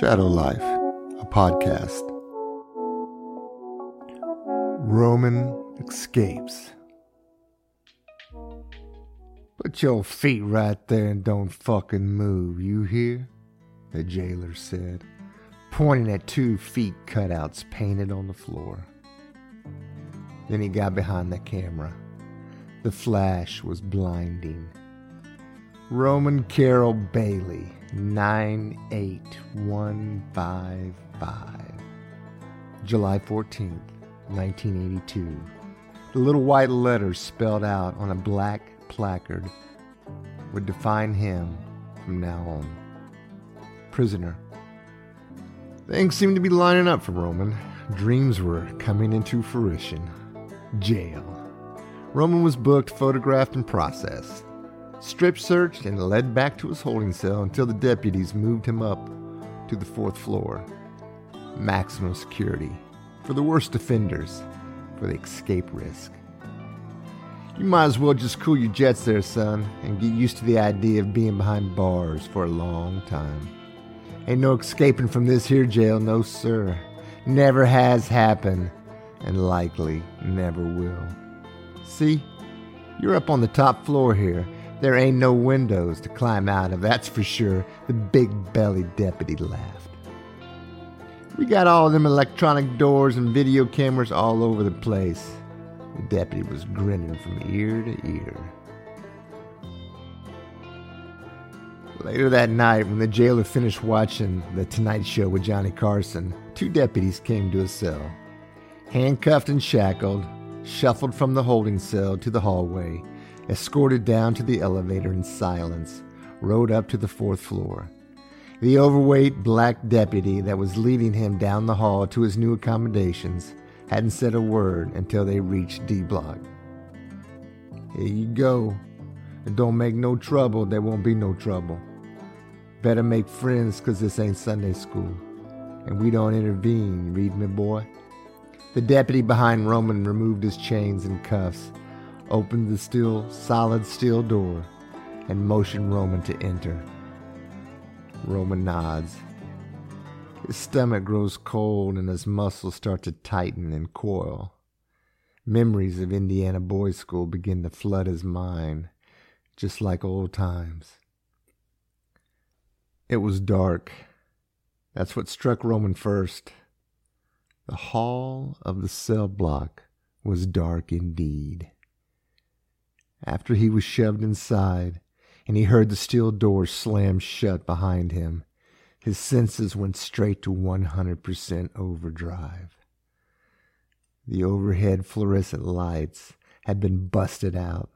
Shadow Life, a podcast. Roman escapes. Put your feet right there and don't fucking move, you hear? The jailer said, pointing at two feet cutouts painted on the floor. Then he got behind the camera. The flash was blinding. Roman Carroll Bailey, 98155. July 14th, 1982. The little white letters spelled out on a black placard would define him from now on. Prisoner. Things seemed to be lining up for Roman. Dreams were coming into fruition. Jail. Roman was booked, photographed, and processed strip searched, and led back to his holding cell until the deputies moved him up to the fourth floor. Maximum security for the worst offenders, for the escape risk. You might as well just cool your jets there, son, and get used to the idea of being behind bars for a long time. Ain't no escaping from this here jail, no sir. Never has happened, and likely never will. See, you're up on the top floor here, there ain't no windows to climb out of, that's for sure, the big bellied deputy laughed. We got all them electronic doors and video cameras all over the place. The deputy was grinning from ear to ear. Later that night, when the jailer finished watching The Tonight Show with Johnny Carson, two deputies came to his cell. Handcuffed and shackled, shuffled from the holding cell to the hallway, escorted down to the elevator in silence, rode up to the fourth floor. The overweight black deputy that was leading him down the hall to his new accommodations hadn't said a word until they reached D Block. Here you go. And don't make no trouble, there won't be no trouble. Better make friends, 'cause this ain't Sunday school. And we don't intervene, read me, boy? The deputy behind Roman removed his chains and cuffs opened the still solid steel door and motioned Roman to enter. Roman nods. His stomach grows cold and his muscles start to tighten and coil. Memories of Indiana boys' school begin to flood his mind, just like old times. It was dark. That's what struck Roman first. The hall of the cell block was dark indeed after he was shoved inside and he heard the steel door slam shut behind him, his senses went straight to 100% overdrive. The overhead fluorescent lights had been busted out.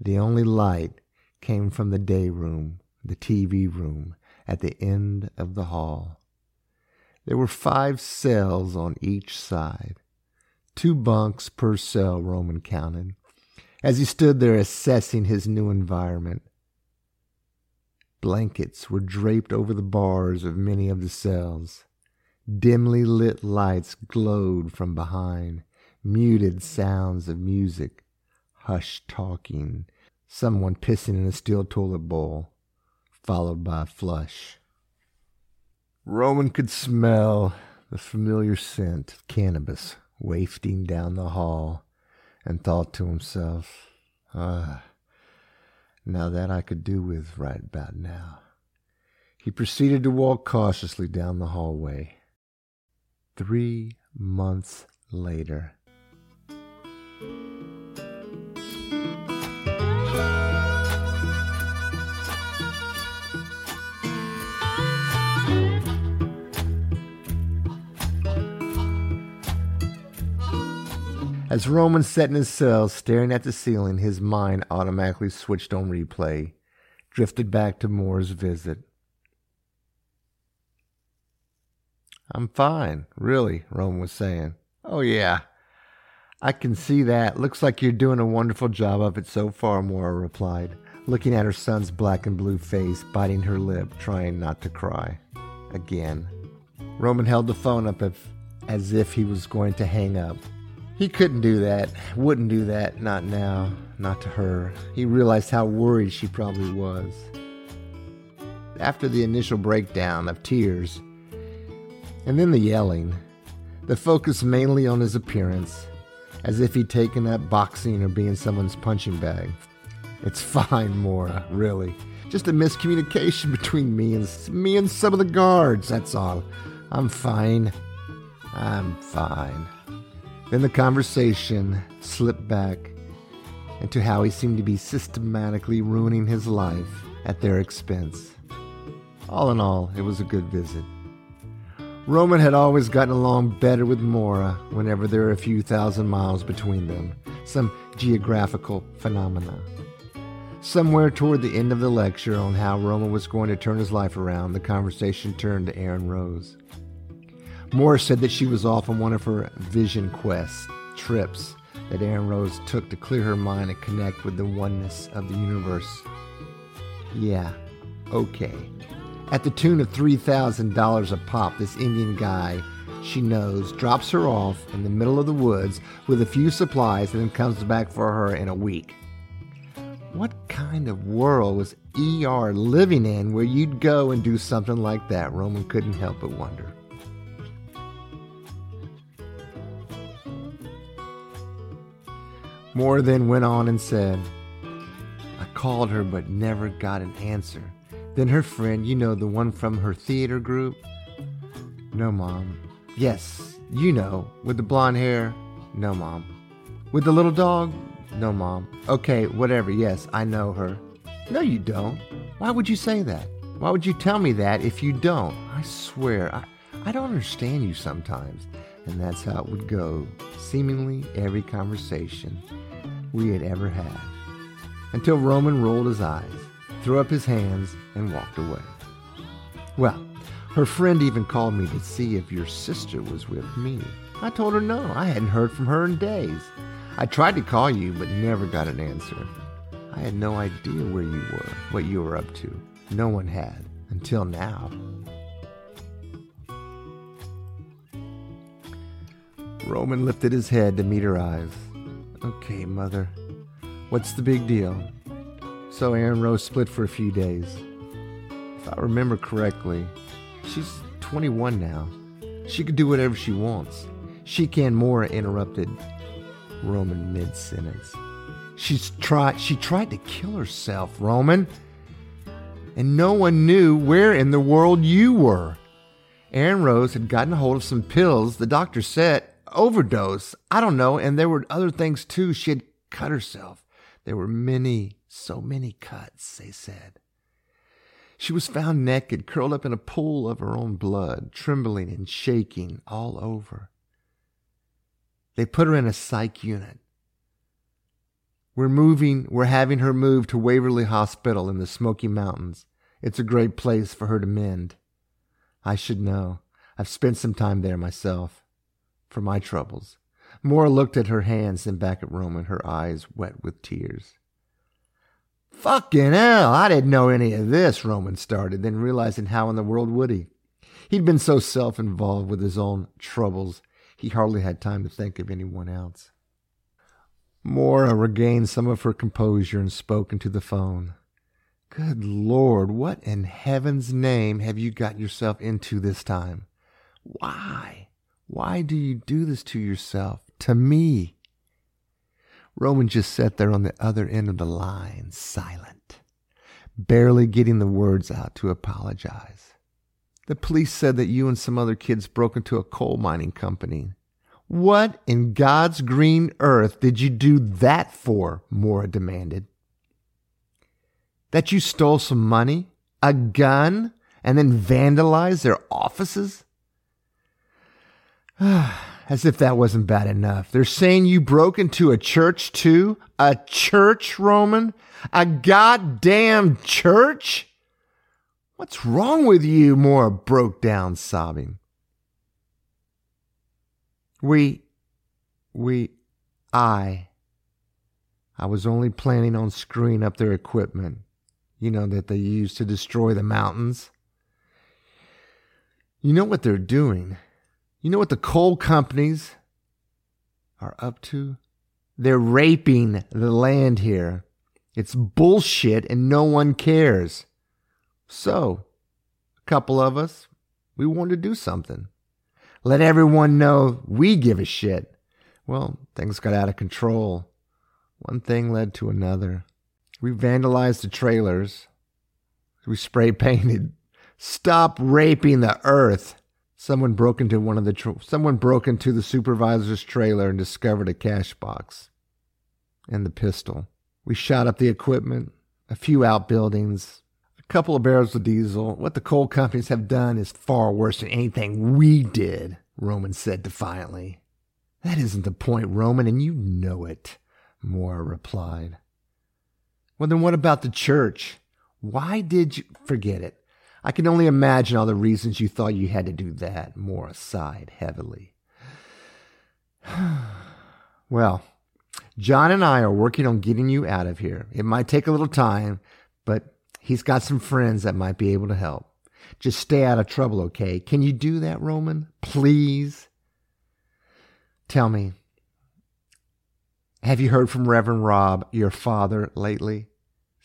The only light came from the day room, the TV room, at the end of the hall. There were five cells on each side, two bunks per cell, Roman counted as he stood there assessing his new environment. Blankets were draped over the bars of many of the cells. Dimly lit lights glowed from behind, muted sounds of music, hushed talking, someone pissing in a steel toilet bowl, followed by a flush. Roman could smell the familiar scent of cannabis wafting down the hall and thought to himself, Ah, now that I could do with right about now. He proceeded to walk cautiously down the hallway. Three months later. As Roman sat in his cell staring at the ceiling, his mind automatically switched on replay, drifted back to Mora's visit. I'm fine, really, Roman was saying. Oh, yeah. I can see that. Looks like you're doing a wonderful job of it so far, Moore replied, looking at her son's black and blue face, biting her lip, trying not to cry. Again. Roman held the phone up as, as if he was going to hang up. He couldn't do that, wouldn't do that, not now, not to her. He realized how worried she probably was. after the initial breakdown of tears. And then the yelling. The focus mainly on his appearance, as if he'd taken up boxing or being someone's punching bag. It's fine, Mora, really. Just a miscommunication between me and me and some of the guards, that's all. I'm fine. I'm fine. Then the conversation slipped back into how he seemed to be systematically ruining his life at their expense. All in all, it was a good visit. Roman had always gotten along better with Mora whenever there were a few thousand miles between them, some geographical phenomena. Somewhere toward the end of the lecture on how Roman was going to turn his life around, the conversation turned to Aaron Rose. Mora said that she was off on one of her vision quest trips that Aaron Rose took to clear her mind and connect with the oneness of the universe. Yeah, okay. At the tune of $3,000 a pop, this Indian guy she knows drops her off in the middle of the woods with a few supplies and then comes back for her in a week. What kind of world was ER living in where you'd go and do something like that? Roman couldn't help but wonder. Mora then went on and said, I called her but never got an answer. Then her friend, you know, the one from her theater group? No, Mom. Yes, you know, with the blonde hair? No, Mom. With the little dog? No, Mom. Okay, whatever. Yes, I know her. No, you don't. Why would you say that? Why would you tell me that if you don't? I swear, I, I don't understand you sometimes. And that's how it would go, seemingly every conversation we had ever had. Until Roman rolled his eyes threw up his hands, and walked away. Well, her friend even called me to see if your sister was with me. I told her no, I hadn't heard from her in days. I tried to call you, but never got an answer. I had no idea where you were, what you were up to. No one had, until now. Roman lifted his head to meet her eyes. Okay, Mother. What's the big deal? So Aaron Rose split for a few days. If I remember correctly, she's 21 now. She could do whatever she wants. She can Mora interrupted Roman mid sentence. She's tried she tried to kill herself, Roman. And no one knew where in the world you were. Aaron Rose had gotten hold of some pills the doctor said overdose. I don't know, and there were other things too. She had cut herself. There were many so many cuts, they said. She was found naked, curled up in a pool of her own blood, trembling and shaking all over. They put her in a psych unit. We're moving, we're having her moved to Waverly Hospital in the Smoky Mountains. It's a great place for her to mend. I should know. I've spent some time there myself. For my troubles. Mora looked at her hands, then back at Roman, her eyes wet with tears. Fucking hell, I didn't know any of this, Roman started, then realizing how in the world would he? He'd been so self involved with his own troubles, he hardly had time to think of anyone else. Mora regained some of her composure and spoke into the phone. Good Lord, what in heaven's name have you got yourself into this time? Why? Why do you do this to yourself? To me? Roman just sat there on the other end of the line, silent, barely getting the words out to apologize. The police said that you and some other kids broke into a coal mining company. What in God's green earth did you do that for? Mora demanded. That you stole some money, a gun, and then vandalized their offices? As if that wasn't bad enough. They're saying you broke into a church too? A church, Roman? A goddamn church? What's wrong with you? Mora broke down, sobbing. We, we, I, I was only planning on screwing up their equipment, you know, that they use to destroy the mountains. You know what they're doing? You know what the coal companies are up to? They're raping the land here. It's bullshit and no one cares. So, A couple of us, we wanted to do something. Let everyone know we give a shit. Well, things got out of control. One thing led to another. We vandalized the trailers. We spray painted, "Stop raping the earth." Someone broke into one of the tra- someone broke into the supervisor's trailer and discovered a cash box and the pistol. We shot up the equipment, a few outbuildings, a couple of barrels of diesel. What the coal companies have done is far worse than anything we did, Roman said defiantly. That isn't the point, Roman, and you know it, Mora replied. Well, then what about the church? Why did you forget it? I can only imagine all the reasons you thought you had to do that, Mora sighed heavily. well, John and I are working on getting you out of here. It might take a little time, but he's got some friends that might be able to help. Just stay out of trouble, okay? Can you do that, Roman? Please? Tell me, have you heard from Reverend Rob, your father, lately?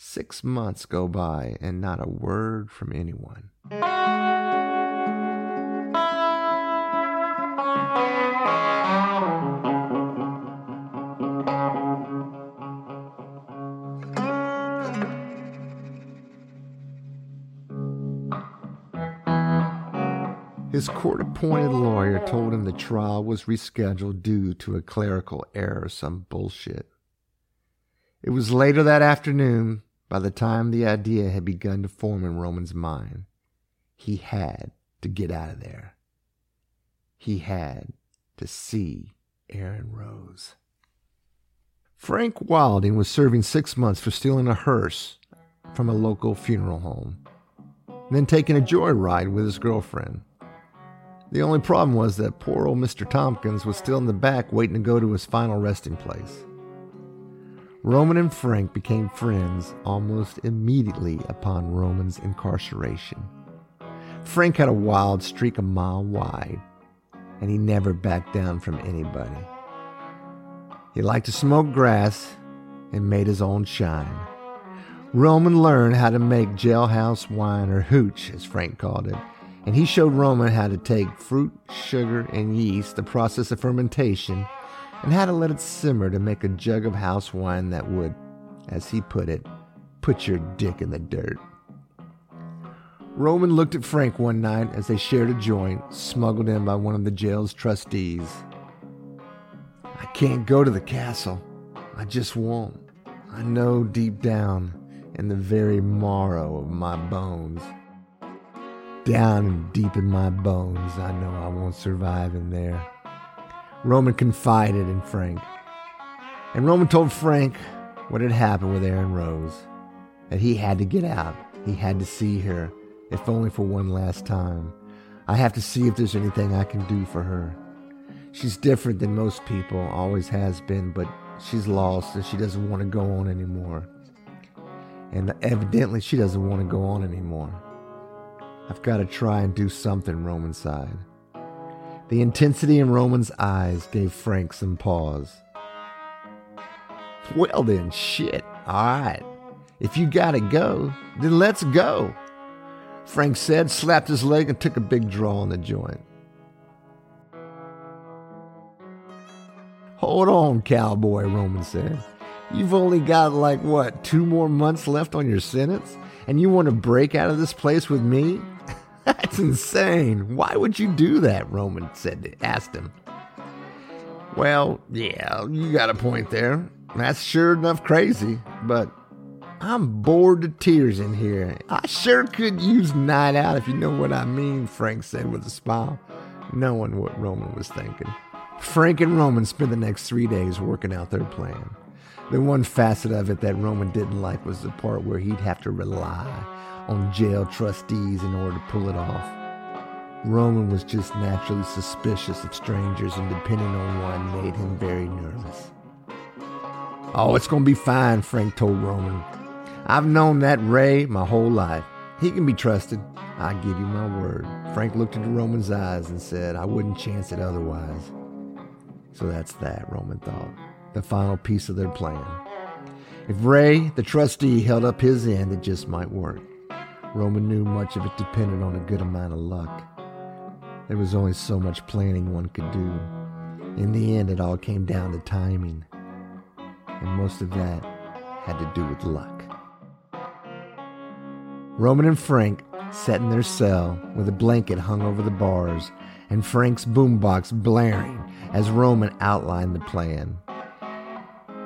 Six months go by and not a word from anyone. His court appointed lawyer told him the trial was rescheduled due to a clerical error, some bullshit. It was later that afternoon, by the time the idea had begun to form in Roman's mind. He had to get out of there. He had to see Aaron Rose. Frank Wilding was serving six months for stealing a hearse from a local funeral home, then taking a joyride with his girlfriend. The only problem was that poor old Mr. Tompkins was still in the back waiting to go to his final resting place. Roman and Frank became friends almost immediately upon Roman's incarceration. Frank had a wild streak a mile wide, and he never backed down from anybody. He liked to smoke grass and made his own shine. Roman learned how to make jailhouse wine, or hooch, as Frank called it, and he showed Roman how to take fruit, sugar, and yeast, the process of fermentation, and how to let it simmer to make a jug of house wine that would, as he put it, put your dick in the dirt. Roman looked at Frank one night as they shared a joint smuggled in by one of the jail's trustees. I can't go to the castle. I just won't. I know deep down in the very marrow of my bones down and deep in my bones, I know I won't survive in there. Roman confided in Frank. And Roman told Frank what had happened with Aaron Rose. That he had to get out. He had to see her, if only for one last time. I have to see if there's anything I can do for her. She's different than most people, always has been, but she's lost and she doesn't want to go on anymore. And evidently, she doesn't want to go on anymore. I've got to try and do something, Roman sighed. The intensity in Roman's eyes gave Frank some pause. Well, then, shit. All right. If you gotta go, then let's go. Frank said, slapped his leg, and took a big draw on the joint. Hold on, cowboy, Roman said. You've only got like, what, two more months left on your sentence? And you want to break out of this place with me? That's insane. Why would you do that? Roman said, asked him. Well, yeah, you got a point there. That's sure enough crazy, but I'm bored to tears in here. I sure could use night out if you know what I mean, Frank said with a smile, knowing what Roman was thinking. Frank and Roman spent the next three days working out their plan. The one facet of it that Roman didn't like was the part where he'd have to rely on jail trustees in order to pull it off. Roman was just naturally suspicious of strangers, and depending on one made him very nervous. Oh, it's going to be fine, Frank told Roman. I've known that Ray my whole life. He can be trusted. I give you my word. Frank looked into Roman's eyes and said, I wouldn't chance it otherwise. So that's that, Roman thought. The final piece of their plan. If Ray, the trustee, held up his end, it just might work. Roman knew much of it depended on a good amount of luck. There was only so much planning one could do. In the end, it all came down to timing, and most of that had to do with luck. Roman and Frank sat in their cell with a blanket hung over the bars and Frank's boombox blaring as Roman outlined the plan.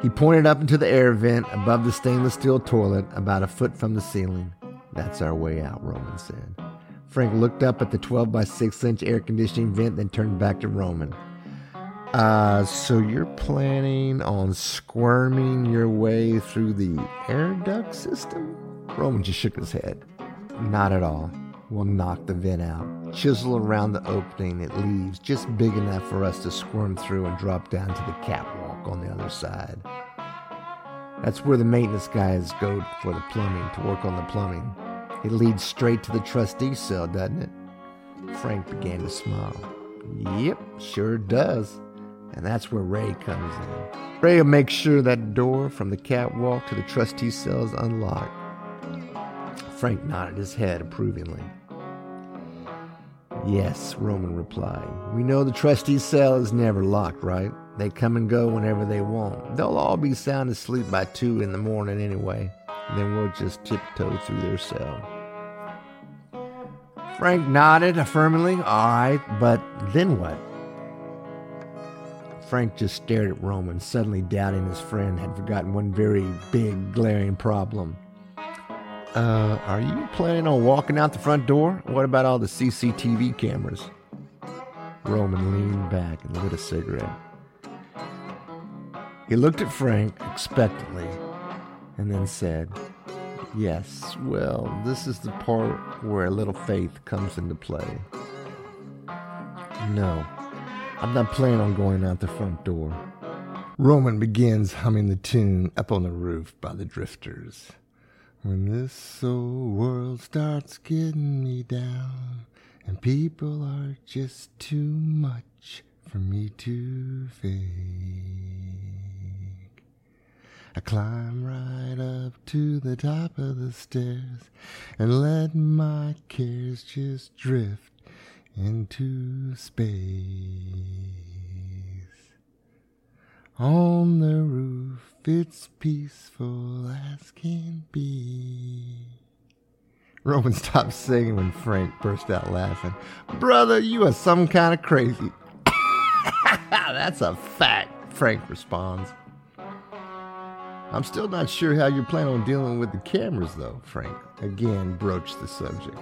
He pointed up into the air vent above the stainless steel toilet about a foot from the ceiling. That's our way out, Roman said. Frank looked up at the 12 by 6 inch air conditioning vent, then turned back to Roman. Uh, so you're planning on squirming your way through the air duct system? Roman just shook his head. Not at all. We'll knock the vent out, chisel around the opening it leaves, just big enough for us to squirm through and drop down to the catwalk on the other side. That's where the maintenance guys go for the plumbing, to work on the plumbing. It leads straight to the trustee cell, doesn't it? Frank began to smile. Yep, sure does. And that's where Ray comes in. Ray will make sure that door from the catwalk to the trustee cell is unlocked. Frank nodded his head approvingly. Yes, Roman replied. We know the trustee cell is never locked, right? They come and go whenever they want. They'll all be sound asleep by two in the morning anyway. Then we'll just tiptoe through their cell. Frank nodded affirmingly. All right, but then what? Frank just stared at Roman, suddenly doubting his friend had forgotten one very big, glaring problem. Uh, are you planning on walking out the front door? What about all the CCTV cameras? Roman leaned back and lit a cigarette. He looked at Frank expectantly and then said, Yes, well, this is the part where a little faith comes into play. No, I'm not planning on going out the front door. Roman begins humming the tune Up on the Roof by the Drifters. When this old world starts getting me down, and people are just too much for me to fake. I climb right up to the top of the stairs and let my cares just drift into space. On the roof, it's peaceful as can be. Roman stopped singing when Frank burst out laughing. Brother, you are some kind of crazy. That's a fact, Frank responds. I'm still not sure how you plan on dealing with the cameras, though, Frank again broached the subject.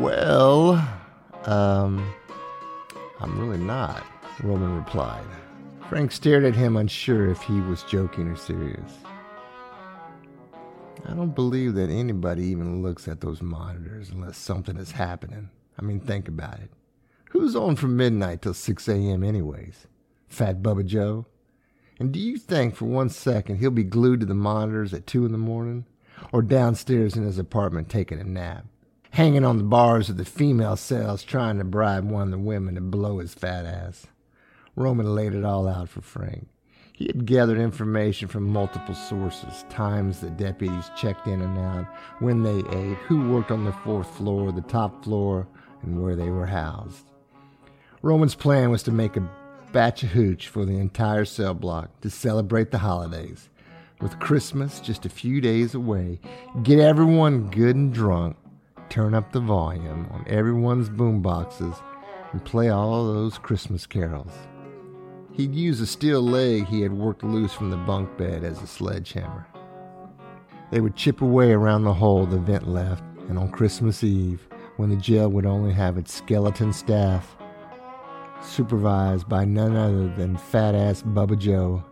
Well, um, I'm really not, Roman replied. Frank stared at him, unsure if he was joking or serious. I don't believe that anybody even looks at those monitors unless something is happening. I mean, think about it. Who's on from midnight till 6 a.m., anyways? Fat Bubba Joe? And do you think for one second he'll be glued to the monitors at 2 in the morning? Or downstairs in his apartment taking a nap? hanging on the bars of the female cells trying to bribe one of the women to blow his fat ass. Roman laid it all out for Frank. He had gathered information from multiple sources times the deputies checked in and out, when they ate, who worked on the fourth floor, the top floor, and where they were housed. Roman's plan was to make a batch of hooch for the entire cell block to celebrate the holidays. With Christmas just a few days away, get everyone good and drunk, turn up the volume on everyone's boom boxes and play all those Christmas carols. He'd use a steel leg he had worked loose from the bunk bed as a sledgehammer. They would chip away around the hole the vent left, and on Christmas Eve, when the jail would only have its skeleton staff, supervised by none other than fat ass Bubba Joe,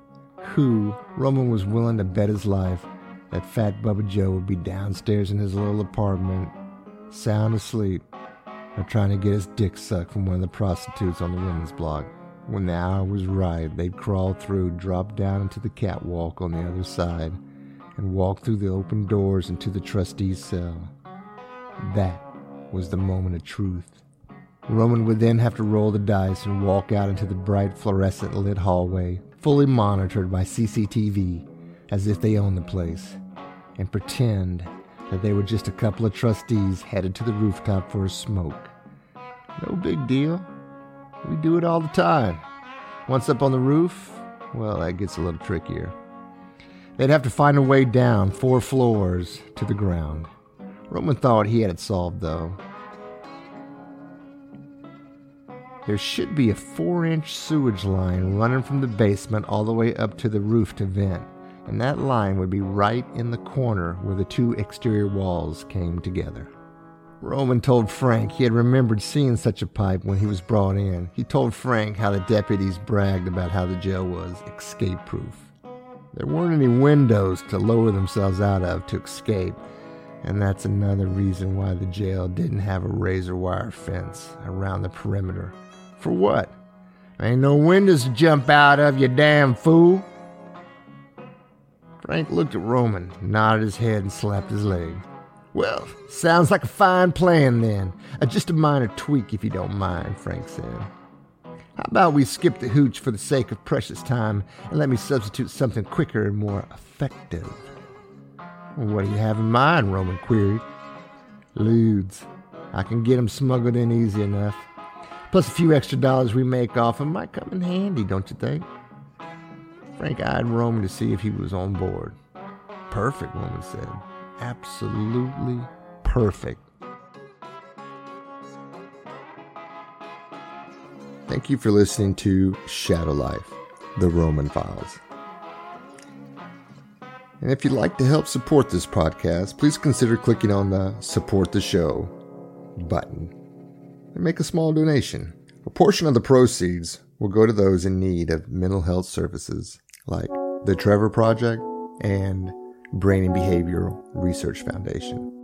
who Roman was willing to bet his life that fat Bubba Joe would be downstairs in his little apartment sound asleep, or trying to get his dick sucked from one of the prostitutes on the women's block. When the hour was right, they'd crawl through, drop down into the catwalk on the other side, and walk through the open doors into the trustee's cell. That was the moment of truth. Roman would then have to roll the dice and walk out into the bright fluorescent lit hallway, fully monitored by CCTV, as if they owned the place, and pretend that they were just a couple of trustees headed to the rooftop for a smoke. No big deal. We do it all the time. Once up on the roof, well, that gets a little trickier. They'd have to find a way down four floors to the ground. Roman thought he had it solved, though. There should be a four inch sewage line running from the basement all the way up to the roof to vent, and that line would be right in the corner where the two exterior walls came together. Roman told Frank he had remembered seeing such a pipe when he was brought in. He told Frank how the deputies bragged about how the jail was escape proof. There weren't any windows to lower themselves out of to escape, and that's another reason why the jail didn't have a razor wire fence around the perimeter. For what? Ain't no windows to jump out of, you damn fool. Frank looked at Roman, nodded his head, and slapped his leg. Well, sounds like a fine plan then. Uh, just a minor tweak if you don't mind, Frank said. How about we skip the hooch for the sake of precious time and let me substitute something quicker and more effective? What do you have in mind? Roman queried. Ludes. I can get 'em smuggled in easy enough. Plus a few extra dollars we make off 'em might come in handy, don't you think? Frank eyed Roman to see if he was on board. Perfect, Roman said. Absolutely perfect. Thank you for listening to Shadow Life, The Roman Files. And if you'd like to help support this podcast, please consider clicking on the Support the Show button and make a small donation. A portion of the proceeds will go to those in need of mental health services like the Trevor Project and Brain and Behavioral Research Foundation.